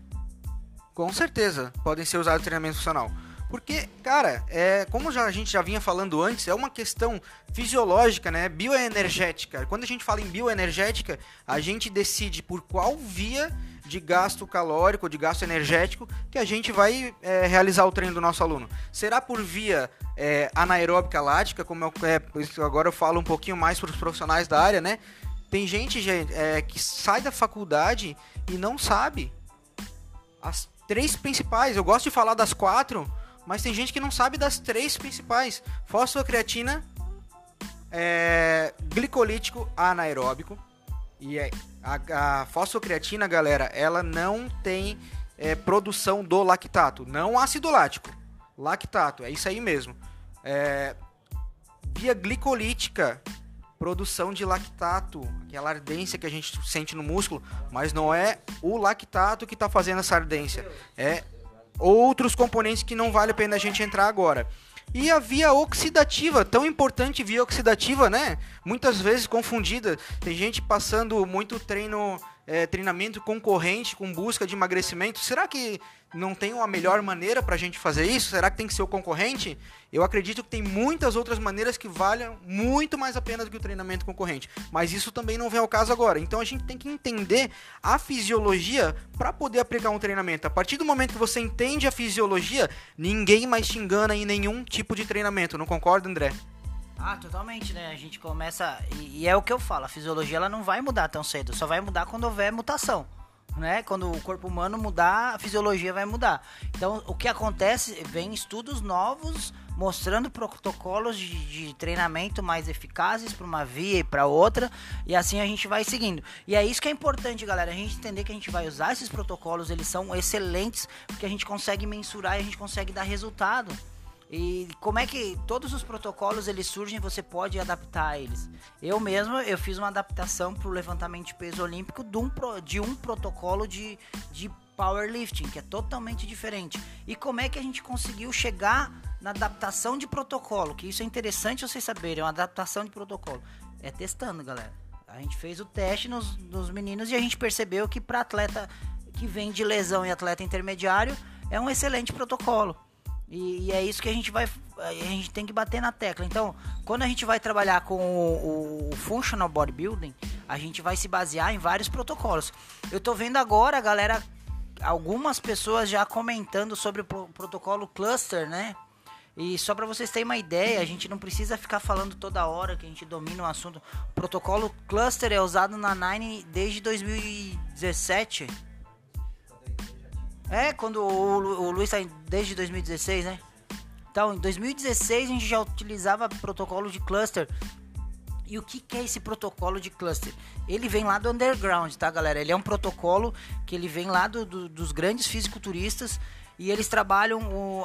Com certeza, podem ser usados no treinamento funcional. Porque, cara, é, como já, a gente já vinha falando antes, é uma questão fisiológica, né? Bioenergética. Quando a gente fala em bioenergética, a gente decide por qual via de gasto calórico, de gasto energético, que a gente vai é, realizar o treino do nosso aluno. Será por via é, anaeróbica lática, como eu, é, agora eu falo um pouquinho mais para os profissionais da área, né? Tem gente, é, que sai da faculdade e não sabe as três principais. Eu gosto de falar das quatro, mas tem gente que não sabe das três principais: fosfocreatina, é, glicolítico anaeróbico. E é, a, a fosfocreatina, galera, ela não tem é, produção do lactato, não ácido lático. Lactato, é isso aí mesmo. É, via glicolítica, produção de lactato, aquela ardência que a gente sente no músculo, mas não é o lactato que está fazendo essa ardência, é outros componentes que não vale a pena a gente entrar agora. E a via oxidativa, tão importante via oxidativa, né? Muitas vezes confundida. Tem gente passando muito treino é, treinamento concorrente com busca de emagrecimento, será que não tem uma melhor maneira para a gente fazer isso? Será que tem que ser o concorrente? Eu acredito que tem muitas outras maneiras que valham muito mais a pena do que o treinamento concorrente. Mas isso também não vem ao caso agora. Então a gente tem que entender a fisiologia para poder aplicar um treinamento. A partir do momento que você entende a fisiologia, ninguém mais te engana em nenhum tipo de treinamento. Não concorda, André? Ah, totalmente, né? A gente começa. E, e, é o que eu falo, a fisiologia ela não vai mudar tão cedo, só vai mudar quando houver mutação. Né? Quando o corpo humano mudar, a fisiologia vai mudar. Então, o que acontece? Vem estudos novos mostrando protocolos de, de treinamento mais eficazes para uma via e para outra, e assim a gente vai seguindo. E é isso que é importante, galera, a gente entender que a gente vai usar esses protocolos, eles são excelentes, porque a gente consegue mensurar e a gente consegue dar resultado. E como é que todos os protocolos eles surgem, você pode adaptar eles. Eu mesmo eu fiz uma adaptação para o levantamento de peso olímpico de um, de um protocolo de, de powerlifting, que é totalmente diferente. E como é que a gente conseguiu chegar na adaptação de protocolo? Que isso é interessante vocês saberem, uma adaptação de protocolo. É testando, galera. A gente fez o teste nos, nos meninos e a gente percebeu que para atleta que vem de lesão e atleta intermediário é um excelente protocolo. E, e, é isso que a gente vai. A gente tem que bater na tecla. Então, quando a gente vai trabalhar com o, o Functional Bodybuilding, a gente vai se basear em vários protocolos. Eu tô vendo agora galera, algumas pessoas já comentando sobre o protocolo Cluster, né? E só para vocês terem uma ideia, a gente não precisa ficar falando toda hora que a gente domina o assunto. O protocolo Cluster é usado na Nine desde 2017 é, quando o, o Luiz tá desde 2016, né? Então, em 2016 a gente já utilizava protocolo de cluster. E o que, que é esse protocolo de cluster? Ele vem lá do underground, tá, galera? Ele é um protocolo que ele vem lá do, do, dos grandes fisiculturistas e eles trabalham o,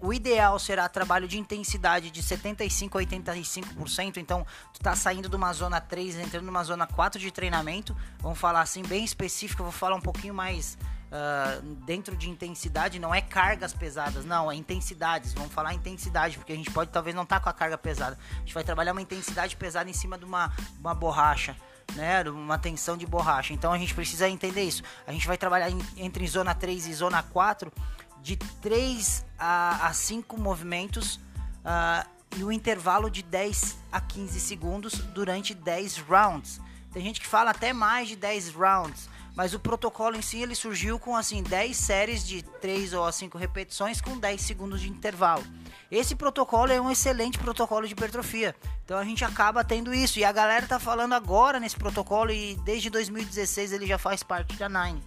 o, ideal será trabalho de intensidade de 75 a 85%, então tu tá saindo de uma zona 3, entrando numa zona 4 de treinamento. Vamos falar assim bem específico, vou falar um pouquinho mais uh, dentro de intensidade não é cargas pesadas, não, é intensidades. Vamos falar intensidade, porque a gente pode talvez não estar tá com a carga pesada. A gente vai trabalhar uma intensidade pesada em cima de uma, uma borracha. Né, uma tensão de borracha. Então a gente precisa entender isso. A gente vai trabalhar em, entre zona 3 e zona 4 de 3 a, a 5 movimentos uh, e o um intervalo de 10 a 15 segundos durante 10 rounds. Tem gente que fala até mais de 10 rounds. Mas o protocolo em si ele surgiu com assim 10 séries de 3 ou 5 repetições com 10 segundos de intervalo. Esse protocolo é um excelente protocolo de hipertrofia. Então a gente acaba tendo isso. E a galera tá falando agora nesse protocolo e desde 2016 ele já faz parte da Nine.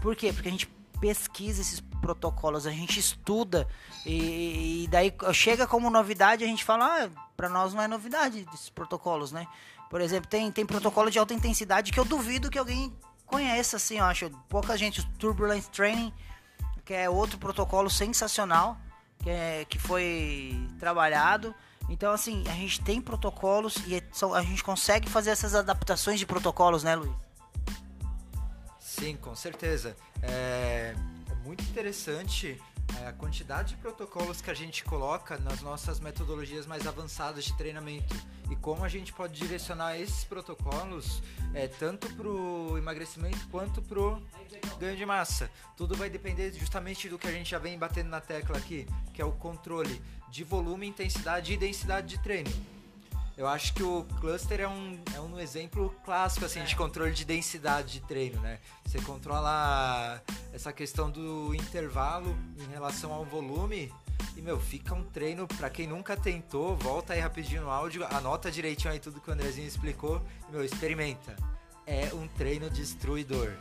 Por quê? Porque a gente pesquisa esses protocolos, a gente estuda e, e daí chega como novidade, a gente fala, ah, para nós não é novidade esses protocolos, né? Por exemplo, tem, tem protocolo de alta intensidade que eu duvido que alguém conheça, assim, eu acho. Pouca gente, Turbulence Training, que é outro protocolo sensacional, que, é, que foi trabalhado. Então, assim, a gente tem protocolos e é a gente consegue fazer essas adaptações de protocolos, né, Luiz? Sim, com certeza. É, é muito interessante a quantidade de protocolos que a gente coloca nas nossas metodologias mais avançadas de treinamento e como a gente pode direcionar esses protocolos é, tanto para o emagrecimento quanto para o ganho de massa. Tudo vai depender justamente do que a gente já vem batendo na tecla aqui, que é o controle de volume, intensidade e densidade de treino. Eu acho que o cluster é um, é um exemplo clássico assim, de controle de densidade de treino, né? Você controla essa questão do intervalo em relação ao volume e, meu, fica um treino para quem nunca tentou, volta aí rapidinho no áudio, anota direitinho aí tudo que o Andrezinho explicou e, meu, experimenta. É um treino destruidor.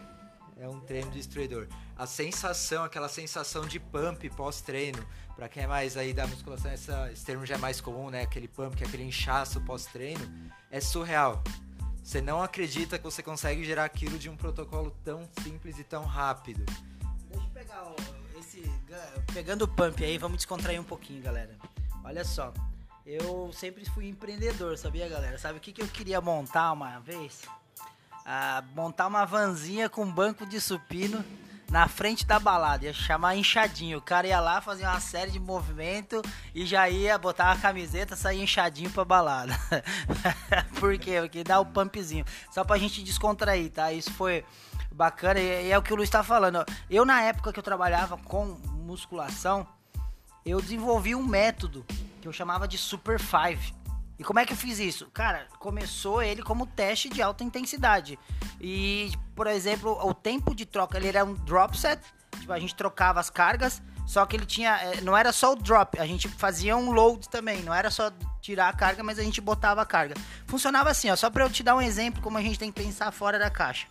É um treino destruidor. A sensação, aquela sensação de pump pós-treino, para quem é mais aí da musculação, essa, esse termo já é mais comum, né? Aquele pump, que é aquele inchaço pós-treino, é surreal. Você não acredita que você consegue gerar aquilo de um protocolo tão simples e tão rápido. Deixa eu pegar esse. Pegando o pump aí, vamos descontrair um pouquinho, galera. Olha só. Eu sempre fui empreendedor, sabia, galera? Sabe o que, que eu queria montar uma vez? Ah, montar uma vanzinha com banco de supino na frente da balada, ia chamar inchadinho. O cara ia lá fazer uma série de movimento e já ia botar uma camiseta, sair inchadinho pra balada. Por quê? Porque dá o pumpzinho. Só pra gente descontrair, tá? Isso foi bacana, e é o que o Luiz tá falando. Eu, na época que eu trabalhava com musculação, eu desenvolvi um método que eu chamava de Super Five. E como é que eu fiz isso? Cara, começou ele como teste de alta intensidade. E, por exemplo, o tempo de troca, ele era um drop set, tipo, a gente trocava as cargas, só que ele tinha, é, não era só o drop, a gente fazia um load também, não era só tirar a carga, mas a gente botava a carga. Funcionava assim, ó, só para eu te dar um exemplo como a gente tem que pensar fora da caixa.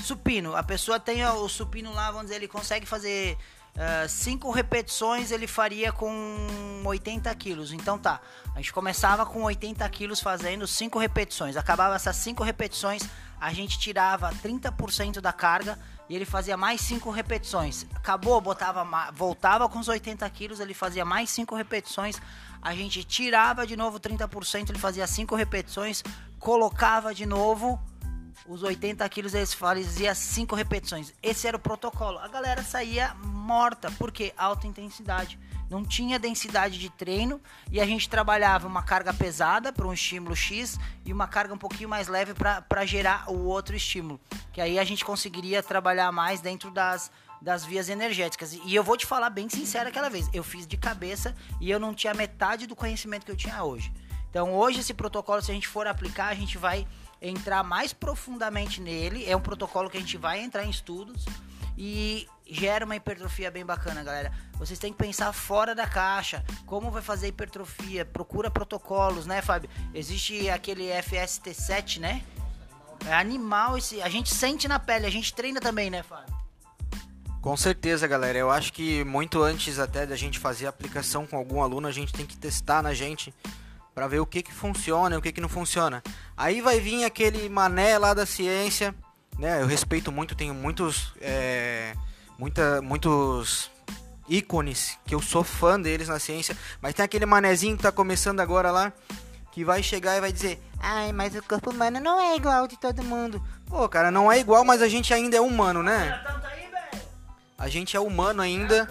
Supino, a pessoa tem ó, o supino lá, vamos dizer, ele consegue fazer 5 uh, repetições ele faria com 80 quilos. Então tá, a gente começava com 80 quilos fazendo 5 repetições. Acabava essas 5 repetições, a gente tirava 30% da carga e ele fazia mais 5 repetições. Acabou, botava, voltava com os 80 quilos, ele fazia mais 5 repetições. A gente tirava de novo 30%, ele fazia 5 repetições, colocava de novo os 80 quilos eles faziam 5 repetições. Esse era o protocolo. A galera saía morta, porque alta intensidade. Não tinha densidade de treino e a gente trabalhava uma carga pesada para um estímulo X e uma carga um pouquinho mais leve para gerar o outro estímulo. Que aí a gente conseguiria trabalhar mais dentro das, das vias energéticas. E eu vou te falar bem sincero aquela vez, eu fiz de cabeça e eu não tinha metade do conhecimento que eu tinha hoje. Então hoje esse protocolo, se a gente for aplicar, a gente vai entrar mais profundamente nele. É um protocolo que a gente vai entrar em estudos e gera uma hipertrofia bem bacana, galera. Vocês têm que pensar fora da caixa. Como vai fazer hipertrofia? Procura protocolos, né, Fábio? Existe aquele FST7, né? É animal esse. A gente sente na pele, a gente treina também, né, Fábio? Com certeza, galera. Eu acho que muito antes até da gente fazer a aplicação com algum aluno, a gente tem que testar na gente para ver o que que funciona e o que que não funciona. Aí vai vir aquele mané lá da ciência, né? Eu respeito muito, tenho muitos, é, muita, muitos ícones que eu sou fã deles na ciência, mas tem aquele manezinho que tá começando agora lá que vai chegar e vai dizer: "Ai, mas o corpo humano não é igual de todo mundo". Pô, cara, não é igual, mas a gente ainda é humano, né? A gente é humano ainda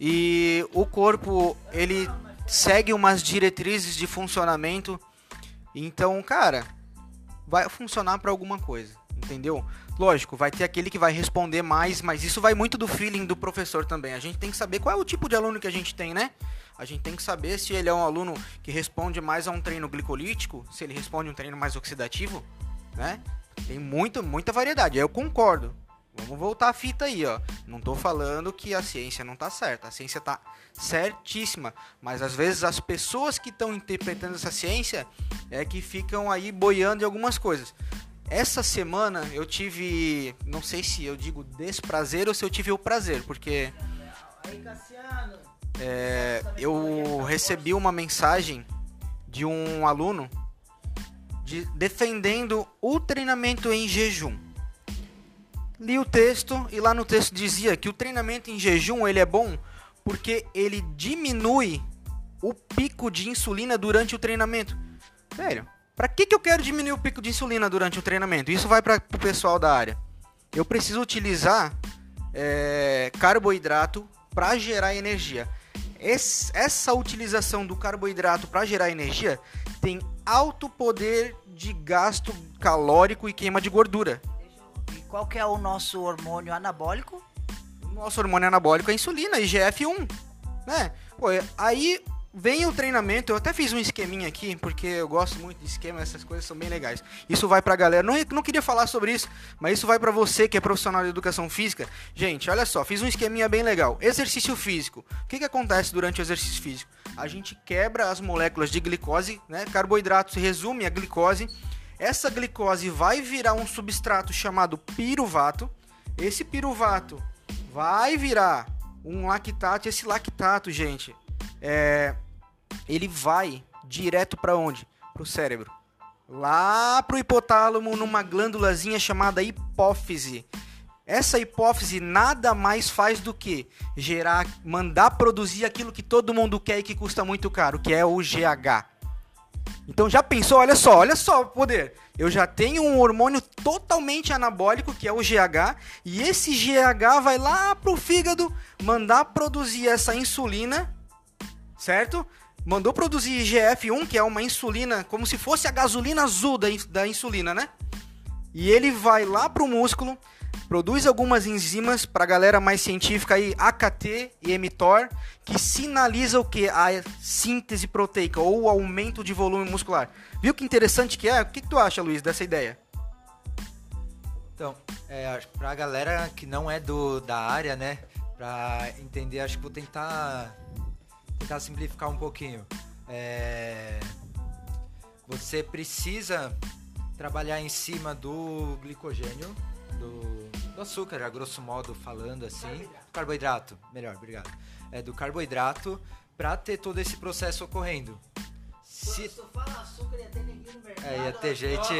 e o corpo ele segue umas diretrizes de funcionamento. Então, cara, vai funcionar para alguma coisa, entendeu? Lógico, vai ter aquele que vai responder mais, mas isso vai muito do feeling do professor também. A gente tem que saber qual é o tipo de aluno que a gente tem, né? A gente tem que saber se ele é um aluno que responde mais a um treino glicolítico, se ele responde a um treino mais oxidativo, né? Tem muito, muita variedade. Eu concordo. Vamos voltar a fita aí, ó. Não tô falando que a ciência não tá certa. A ciência tá certíssima, mas às vezes as pessoas que estão interpretando essa ciência é que ficam aí boiando em algumas coisas. Essa semana eu tive, não sei se eu digo desprazer ou se eu tive o prazer, porque é, eu recebi uma mensagem de um aluno de, defendendo o treinamento em jejum li o texto e lá no texto dizia que o treinamento em jejum ele é bom porque ele diminui o pico de insulina durante o treinamento. Velho, para que, que eu quero diminuir o pico de insulina durante o treinamento? Isso vai para o pessoal da área. Eu preciso utilizar é, carboidrato para gerar energia. Esse, essa utilização do carboidrato para gerar energia tem alto poder de gasto calórico e queima de gordura. Qual que é o nosso hormônio anabólico? O nosso hormônio anabólico é a insulina, IGF-1, né? Pô, aí vem o treinamento, eu até fiz um esqueminha aqui, porque eu gosto muito de esquema, essas coisas são bem legais. Isso vai pra galera, não, não queria falar sobre isso, mas isso vai para você que é profissional de educação física. Gente, olha só, fiz um esqueminha bem legal. Exercício físico. O que, que acontece durante o exercício físico? A gente quebra as moléculas de glicose, né? Carboidrato se resume a glicose essa glicose vai virar um substrato chamado piruvato. Esse piruvato vai virar um lactato. Esse lactato, gente, é, ele vai direto para onde? Para o cérebro. Lá para o hipotálamo, numa glândulazinha chamada hipófise. Essa hipófise nada mais faz do que gerar, mandar produzir aquilo que todo mundo quer e que custa muito caro, que é o GH. Então já pensou, olha só, olha só o poder. Eu já tenho um hormônio totalmente anabólico, que é o GH, e esse GH vai lá pro fígado mandar produzir essa insulina, certo? Mandou produzir IGF-1, que é uma insulina, como se fosse a gasolina azul da, da insulina, né? e ele vai lá pro músculo, produz algumas enzimas para a galera mais científica aí, AKT e mTOR, que sinaliza o que? A síntese proteica ou o aumento de volume muscular. Viu que interessante que é? O que, que tu acha, Luiz, dessa ideia? Então, é, pra galera que não é do, da área, né, pra entender, acho que vou tentar, tentar simplificar um pouquinho. É, você precisa trabalhar em cima do glicogênio, do, do açúcar, a grosso modo falando assim. Carboidrato, carboidrato melhor, obrigado. É do carboidrato para ter todo esse processo ocorrendo. Se... tu fala açúcar, ia ter ninguém no mercado. É, ia ter gente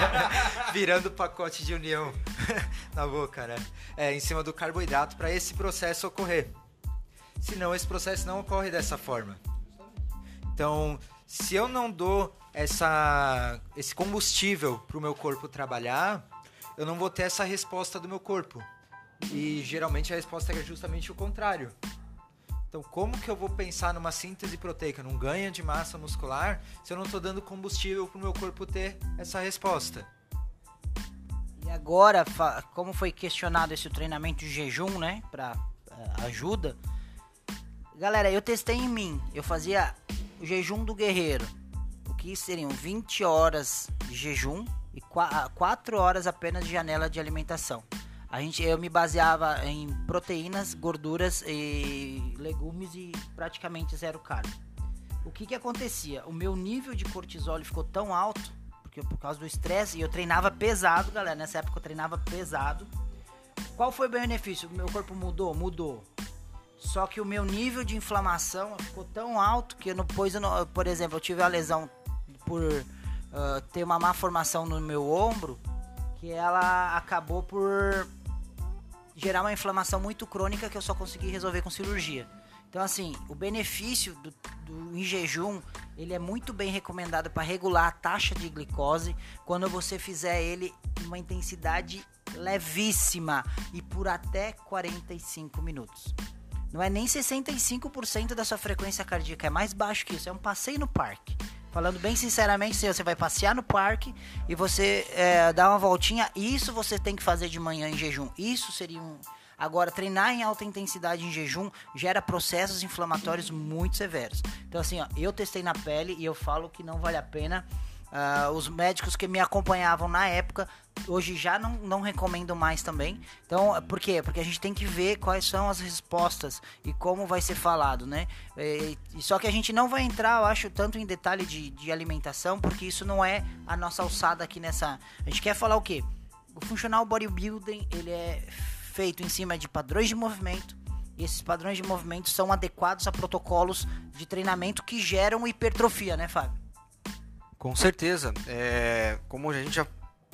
virando pacote de união na boca, né? É, em cima do carboidrato para esse processo ocorrer. Senão esse processo não ocorre dessa forma. Então, se eu não dou essa, esse combustível para o meu corpo trabalhar, eu não vou ter essa resposta do meu corpo. E geralmente a resposta é justamente o contrário. Então, como que eu vou pensar numa síntese proteica, num ganho de massa muscular, se eu não estou dando combustível para o meu corpo ter essa resposta? E agora, como foi questionado esse treinamento de jejum, né, para uh, ajuda, galera, eu testei em mim. Eu fazia o jejum do guerreiro aqui seriam 20 horas de jejum e 4 horas apenas de janela de alimentação. A gente, eu me baseava em proteínas, gorduras e legumes e praticamente zero carne. O que que acontecia? O meu nível de cortisol ficou tão alto, porque por causa do estresse, e eu treinava pesado, galera. Nessa época eu treinava pesado. Qual foi o benefício? O meu corpo mudou? Mudou. Só que o meu nível de inflamação ficou tão alto que eu não pus, por exemplo, eu tive a lesão por uh, ter uma má formação no meu ombro, que ela acabou por gerar uma inflamação muito crônica que eu só consegui resolver com cirurgia. Então, assim, o benefício do, do em jejum, ele é muito bem recomendado para regular a taxa de glicose quando você fizer ele em uma intensidade levíssima e por até 45 minutos. Não é nem 65% da sua frequência cardíaca, é mais baixo que isso, é um passeio no parque. Falando bem sinceramente, você vai passear no parque e você é, dá uma voltinha, isso você tem que fazer de manhã em jejum. Isso seria um. Agora, treinar em alta intensidade em jejum gera processos inflamatórios muito severos. Então, assim, ó, eu testei na pele e eu falo que não vale a pena Uh, os médicos que me acompanhavam na época, hoje já não, não recomendo mais também. Então, por quê? Porque a gente tem que ver quais são as respostas e como vai ser falado, né? E, só que a gente não vai entrar, eu acho, tanto em detalhe de, de alimentação, porque isso não é a nossa alçada aqui nessa. A gente quer falar o quê? O funcional bodybuilding ele é feito em cima de padrões de movimento. E esses padrões de movimento são adequados a protocolos de treinamento que geram hipertrofia, né, Fábio? Com certeza. É, como a gente já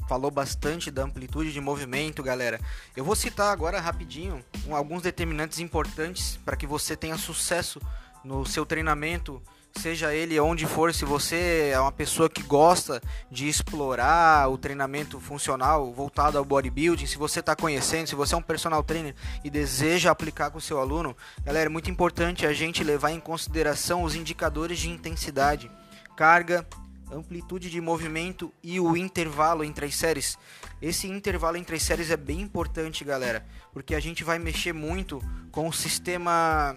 falou bastante da amplitude de movimento, galera. Eu vou citar agora rapidinho alguns determinantes importantes para que você tenha sucesso no seu treinamento, seja ele onde for, se você é uma pessoa que gosta de explorar o treinamento funcional voltado ao bodybuilding, se você está conhecendo, se você é um personal trainer e deseja aplicar com o seu aluno, galera, é muito importante a gente levar em consideração os indicadores de intensidade, carga, amplitude de movimento e o intervalo entre as séries. Esse intervalo entre as séries é bem importante, galera, porque a gente vai mexer muito com o sistema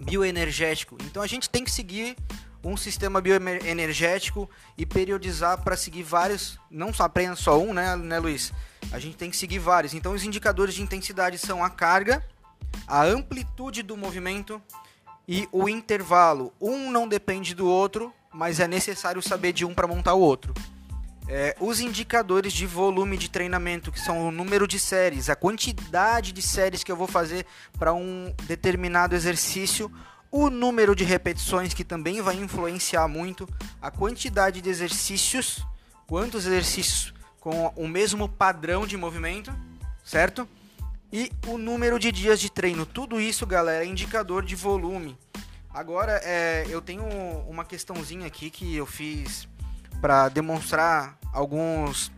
bioenergético. Então a gente tem que seguir um sistema bioenergético e periodizar para seguir vários, não só apenas só um, né, né, Luiz? A gente tem que seguir vários. Então os indicadores de intensidade são a carga, a amplitude do movimento e o intervalo. Um não depende do outro, mas é necessário saber de um para montar o outro. É, os indicadores de volume de treinamento, que são o número de séries, a quantidade de séries que eu vou fazer para um determinado exercício, o número de repetições, que também vai influenciar muito, a quantidade de exercícios, quantos exercícios com o mesmo padrão de movimento, certo? E o número de dias de treino. Tudo isso, galera, é indicador de volume. Agora, é, eu tenho uma questãozinha aqui que eu fiz para demonstrar alguns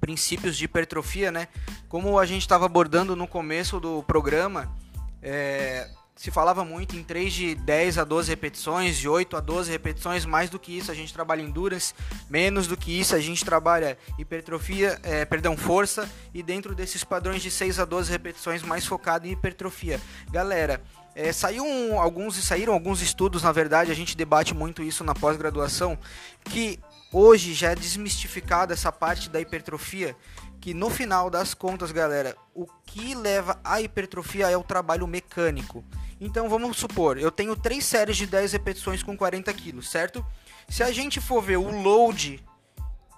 princípios de hipertrofia, né? Como a gente estava abordando no começo do programa, é, se falava muito em 3 de 10 a 12 repetições, de 8 a 12 repetições, mais do que isso a gente trabalha endurance, menos do que isso a gente trabalha hipertrofia, é, perdão, força, e dentro desses padrões de 6 a 12 repetições mais focado em hipertrofia. Galera, é, saiu um, alguns saíram alguns estudos, na verdade, a gente debate muito isso na pós-graduação, que hoje já é desmistificada essa parte da hipertrofia, que no final das contas, galera, o que leva à hipertrofia é o trabalho mecânico. Então vamos supor, eu tenho três séries de 10 repetições com 40 quilos, certo? Se a gente for ver o load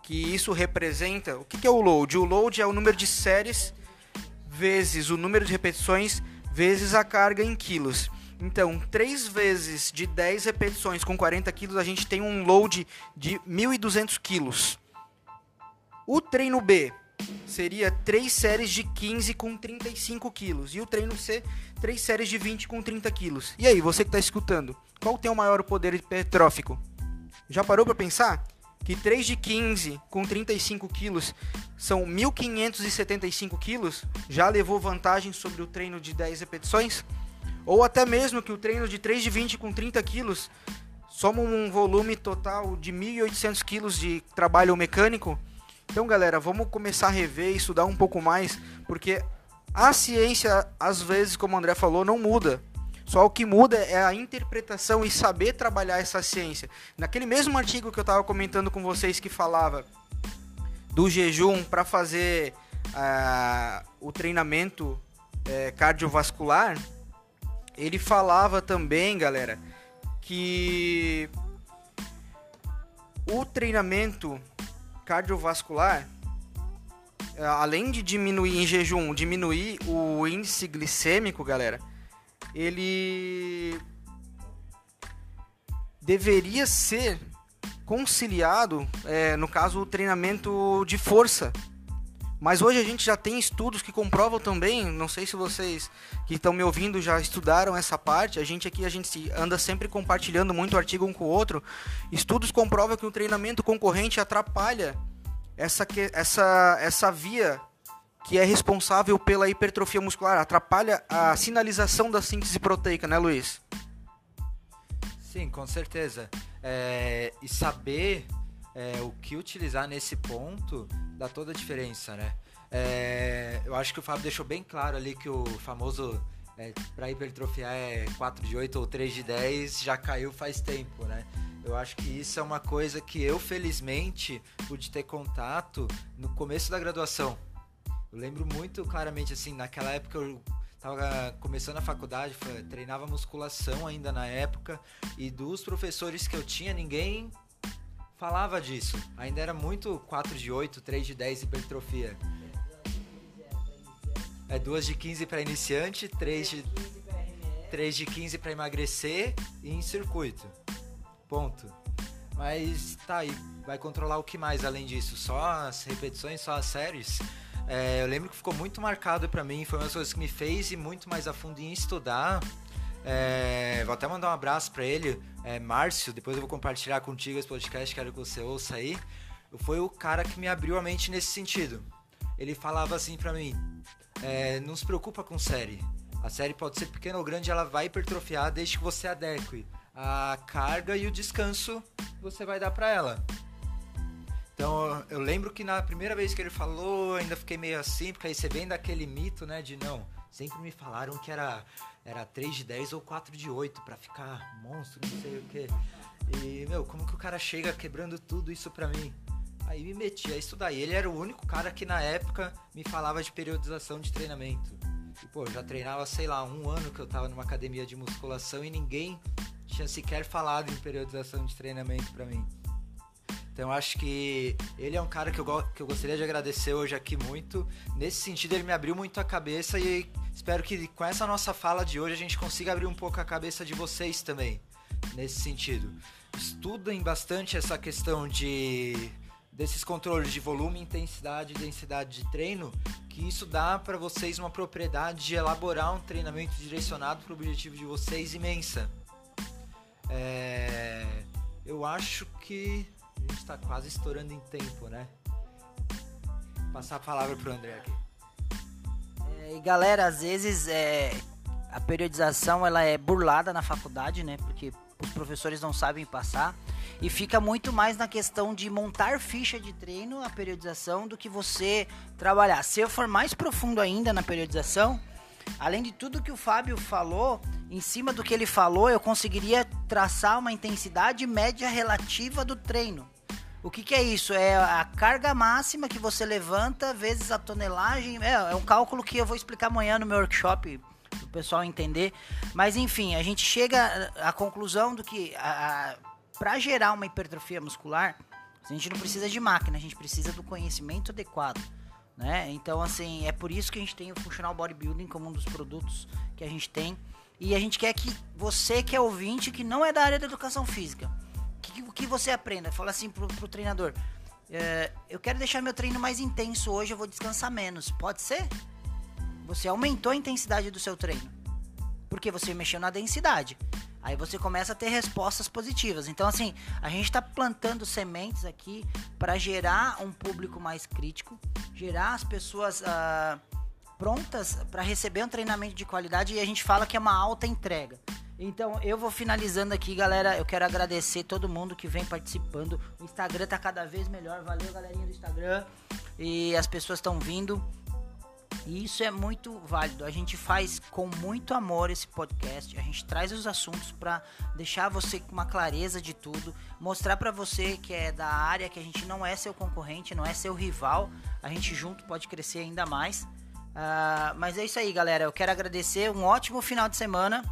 que isso representa, o que, que é o load? O load é o número de séries vezes o número de repetições vezes a carga em quilos. Então, 3 vezes de 10 repetições com 40 quilos, a gente tem um load de 1.200 quilos. O treino B seria 3 séries de 15 com 35 quilos. E o treino C, 3 séries de 20 com 30 quilos. E aí, você que está escutando, qual tem o maior poder hipertrófico? Já parou para pensar? Que 3 de 15 com 35 quilos são 1.575 quilos? Já levou vantagem sobre o treino de 10 repetições? Ou até mesmo que o treino de 3 de 20 com 30 quilos soma um volume total de 1.800 quilos de trabalho mecânico? Então, galera, vamos começar a rever, estudar um pouco mais, porque a ciência, às vezes, como o André falou, não muda. Só o que muda é a interpretação e saber trabalhar essa ciência. Naquele mesmo artigo que eu estava comentando com vocês que falava do jejum para fazer uh, o treinamento uh, cardiovascular, ele falava também, galera, que o treinamento cardiovascular, é, além de diminuir em jejum, diminuir o índice glicêmico, galera, ele deveria ser conciliado, é, no caso, o treinamento de força. Mas hoje a gente já tem estudos que comprovam também, não sei se vocês que estão me ouvindo já estudaram essa parte, a gente aqui a gente anda sempre compartilhando muito artigo um com o outro. Estudos comprovam que o treinamento concorrente atrapalha essa, essa, essa via que é responsável pela hipertrofia muscular, atrapalha a sinalização da síntese proteica, né, Luiz? Sim, com certeza. É, e saber é, o que utilizar nesse ponto dá toda a diferença, né? É, eu acho que o Fábio deixou bem claro ali que o famoso é, para hipertrofiar é 4 de 8 ou 3 de 10 já caiu faz tempo, né? Eu acho que isso é uma coisa que eu, felizmente, pude ter contato no começo da graduação. Eu lembro muito claramente, assim, naquela época eu tava começando a faculdade, treinava musculação ainda na época, e dos professores que eu tinha, ninguém falava disso. Ainda era muito 4 de 8, 3 de 10 hipertrofia. É 2 de 15 para iniciante, 3 de 3 de 15 para emagrecer e em circuito. Ponto. Mas tá aí, vai controlar o que mais além disso? Só as repetições, só as séries? É, eu lembro que ficou muito marcado para mim, foi uma das coisas que me fez ir muito mais a fundo em estudar. É, vou até mandar um abraço para ele, é, Márcio. Depois eu vou compartilhar contigo esse podcast, quero que você ouça aí. Foi o cara que me abriu a mente nesse sentido. Ele falava assim para mim: é, não se preocupa com série. A série pode ser pequena ou grande, ela vai hipertrofiar desde que você adeque a carga e o descanso que você vai dar para ela. Então eu lembro que na primeira vez que ele falou, ainda fiquei meio assim, porque aí você vem daquele mito, né, de não, sempre me falaram que era era 3 de 10 ou 4 de 8 para ficar monstro, não sei o que. E, meu, como que o cara chega quebrando tudo isso pra mim? Aí me meti a estudar. E ele era o único cara que na época me falava de periodização de treinamento. E, pô, já treinava, sei lá, um ano que eu tava numa academia de musculação e ninguém tinha sequer falado em periodização de treinamento para mim. Então acho que ele é um cara que eu, que eu gostaria de agradecer hoje aqui muito. Nesse sentido, ele me abriu muito a cabeça e espero que com essa nossa fala de hoje a gente consiga abrir um pouco a cabeça de vocês também. Nesse sentido. Estudem bastante essa questão de desses controles de volume, intensidade e densidade de treino, que isso dá para vocês uma propriedade de elaborar um treinamento direcionado para o objetivo de vocês imensa. É, eu acho que a gente está quase estourando em tempo, né? Vou passar a palavra pro André aqui. É, e galera, às vezes é, a periodização ela é burlada na faculdade, né? Porque os professores não sabem passar. E fica muito mais na questão de montar ficha de treino, a periodização, do que você trabalhar. Se eu for mais profundo ainda na periodização, além de tudo que o Fábio falou, em cima do que ele falou, eu conseguiria traçar uma intensidade média relativa do treino. O que, que é isso? É a carga máxima que você levanta vezes a tonelagem. É, é um cálculo que eu vou explicar amanhã no meu workshop para o pessoal entender. Mas enfim, a gente chega à conclusão do que para gerar uma hipertrofia muscular, a gente não precisa de máquina, a gente precisa do conhecimento adequado. Né? Então, assim, é por isso que a gente tem o Functional Bodybuilding como um dos produtos que a gente tem. E a gente quer que você que é ouvinte, que não é da área da educação física, que, que você aprenda. Fala assim pro, pro treinador: é, Eu quero deixar meu treino mais intenso hoje, eu vou descansar menos. Pode ser? Você aumentou a intensidade do seu treino. Porque você mexeu na densidade. Aí você começa a ter respostas positivas. Então, assim, a gente está plantando sementes aqui para gerar um público mais crítico, gerar as pessoas uh, prontas para receber um treinamento de qualidade e a gente fala que é uma alta entrega. Então eu vou finalizando aqui, galera. Eu quero agradecer todo mundo que vem participando. O Instagram tá cada vez melhor. Valeu, galerinha do Instagram. E as pessoas estão vindo. E isso é muito válido. A gente faz com muito amor esse podcast. A gente traz os assuntos para deixar você com uma clareza de tudo, mostrar para você que é da área que a gente não é seu concorrente, não é seu rival. A gente junto pode crescer ainda mais. Uh, mas é isso aí, galera. Eu quero agradecer. Um ótimo final de semana.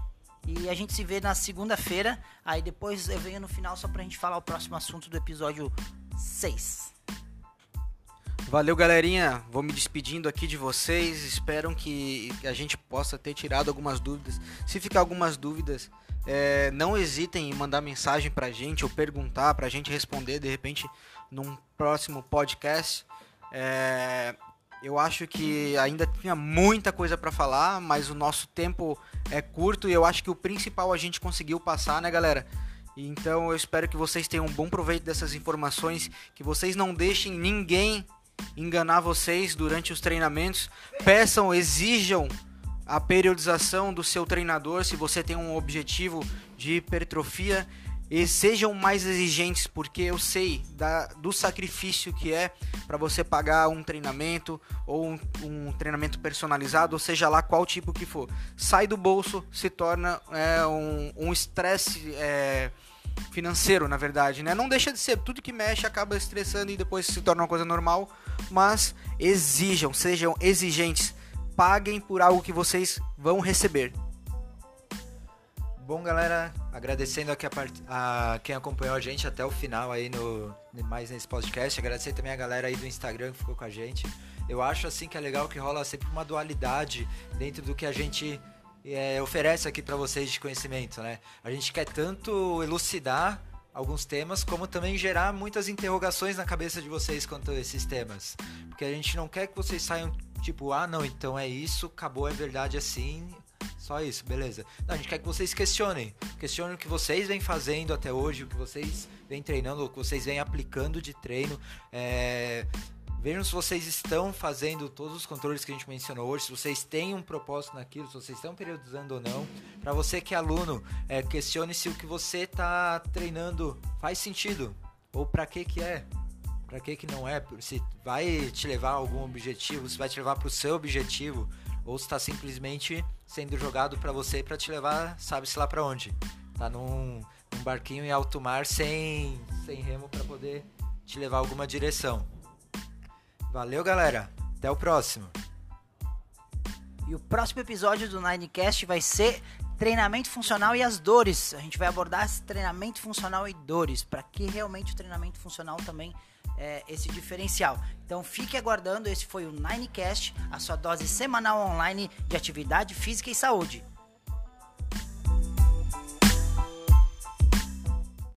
E a gente se vê na segunda-feira. Aí depois eu venho no final só pra gente falar o próximo assunto do episódio 6. Valeu, galerinha. Vou me despedindo aqui de vocês. Espero que a gente possa ter tirado algumas dúvidas. Se ficar algumas dúvidas, é, não hesitem em mandar mensagem pra gente ou perguntar pra gente responder de repente num próximo podcast. É, eu acho que ainda tinha muita coisa para falar, mas o nosso tempo é curto e eu acho que o principal a gente conseguiu passar, né, galera? Então eu espero que vocês tenham um bom proveito dessas informações, que vocês não deixem ninguém enganar vocês durante os treinamentos. Peçam, exijam a periodização do seu treinador se você tem um objetivo de hipertrofia e sejam mais exigentes, porque eu sei da, do sacrifício que é para você pagar um treinamento ou um, um, treinamento personalizado, ou seja lá qual tipo que for. Sai do bolso, se torna é, um estresse é, financeiro, na verdade. Né? Não deixa de ser, tudo que mexe acaba estressando e depois se torna uma coisa normal, mas exijam, sejam exigentes, paguem por algo que vocês vão receber. Bom, galera, agradecendo aqui a, part... a, quem acompanhou a gente até o final aí no mais nesse podcast. Agradecer também a galera aí do Instagram que ficou com a gente. Eu acho assim que é legal que rola sempre uma dualidade dentro do que a gente é, oferece aqui para vocês de conhecimento, né? A gente quer tanto elucidar alguns temas, como também gerar muitas interrogações na cabeça de vocês quanto a esses temas. Porque a gente não quer que vocês saiam tipo, ah, não, então é isso, acabou, é verdade assim, só isso, beleza. Não, a gente quer que vocês questionem. Questionem o que vocês vêm fazendo até hoje, o que vocês vêm treinando, o que vocês vêm aplicando de treino. É... Vejam se vocês estão fazendo todos os controles que a gente mencionou hoje, se vocês têm um propósito naquilo, se vocês estão periodizando ou não. Para você que é aluno, é, questione se o que você está treinando faz sentido ou para que que é. Para que que não é? Se vai te levar a algum objetivo, se vai te levar para o seu objetivo ou está simplesmente sendo jogado para você para te levar, sabe-se lá para onde. Tá num, num, barquinho em alto mar sem, sem remo para poder te levar alguma direção. Valeu, galera. Até o próximo. E o próximo episódio do Ninecast vai ser treinamento funcional e as dores. A gente vai abordar esse treinamento funcional e dores, para que realmente o treinamento funcional também é, esse diferencial. Então fique aguardando, esse foi o Ninecast, a sua dose semanal online de atividade física e saúde.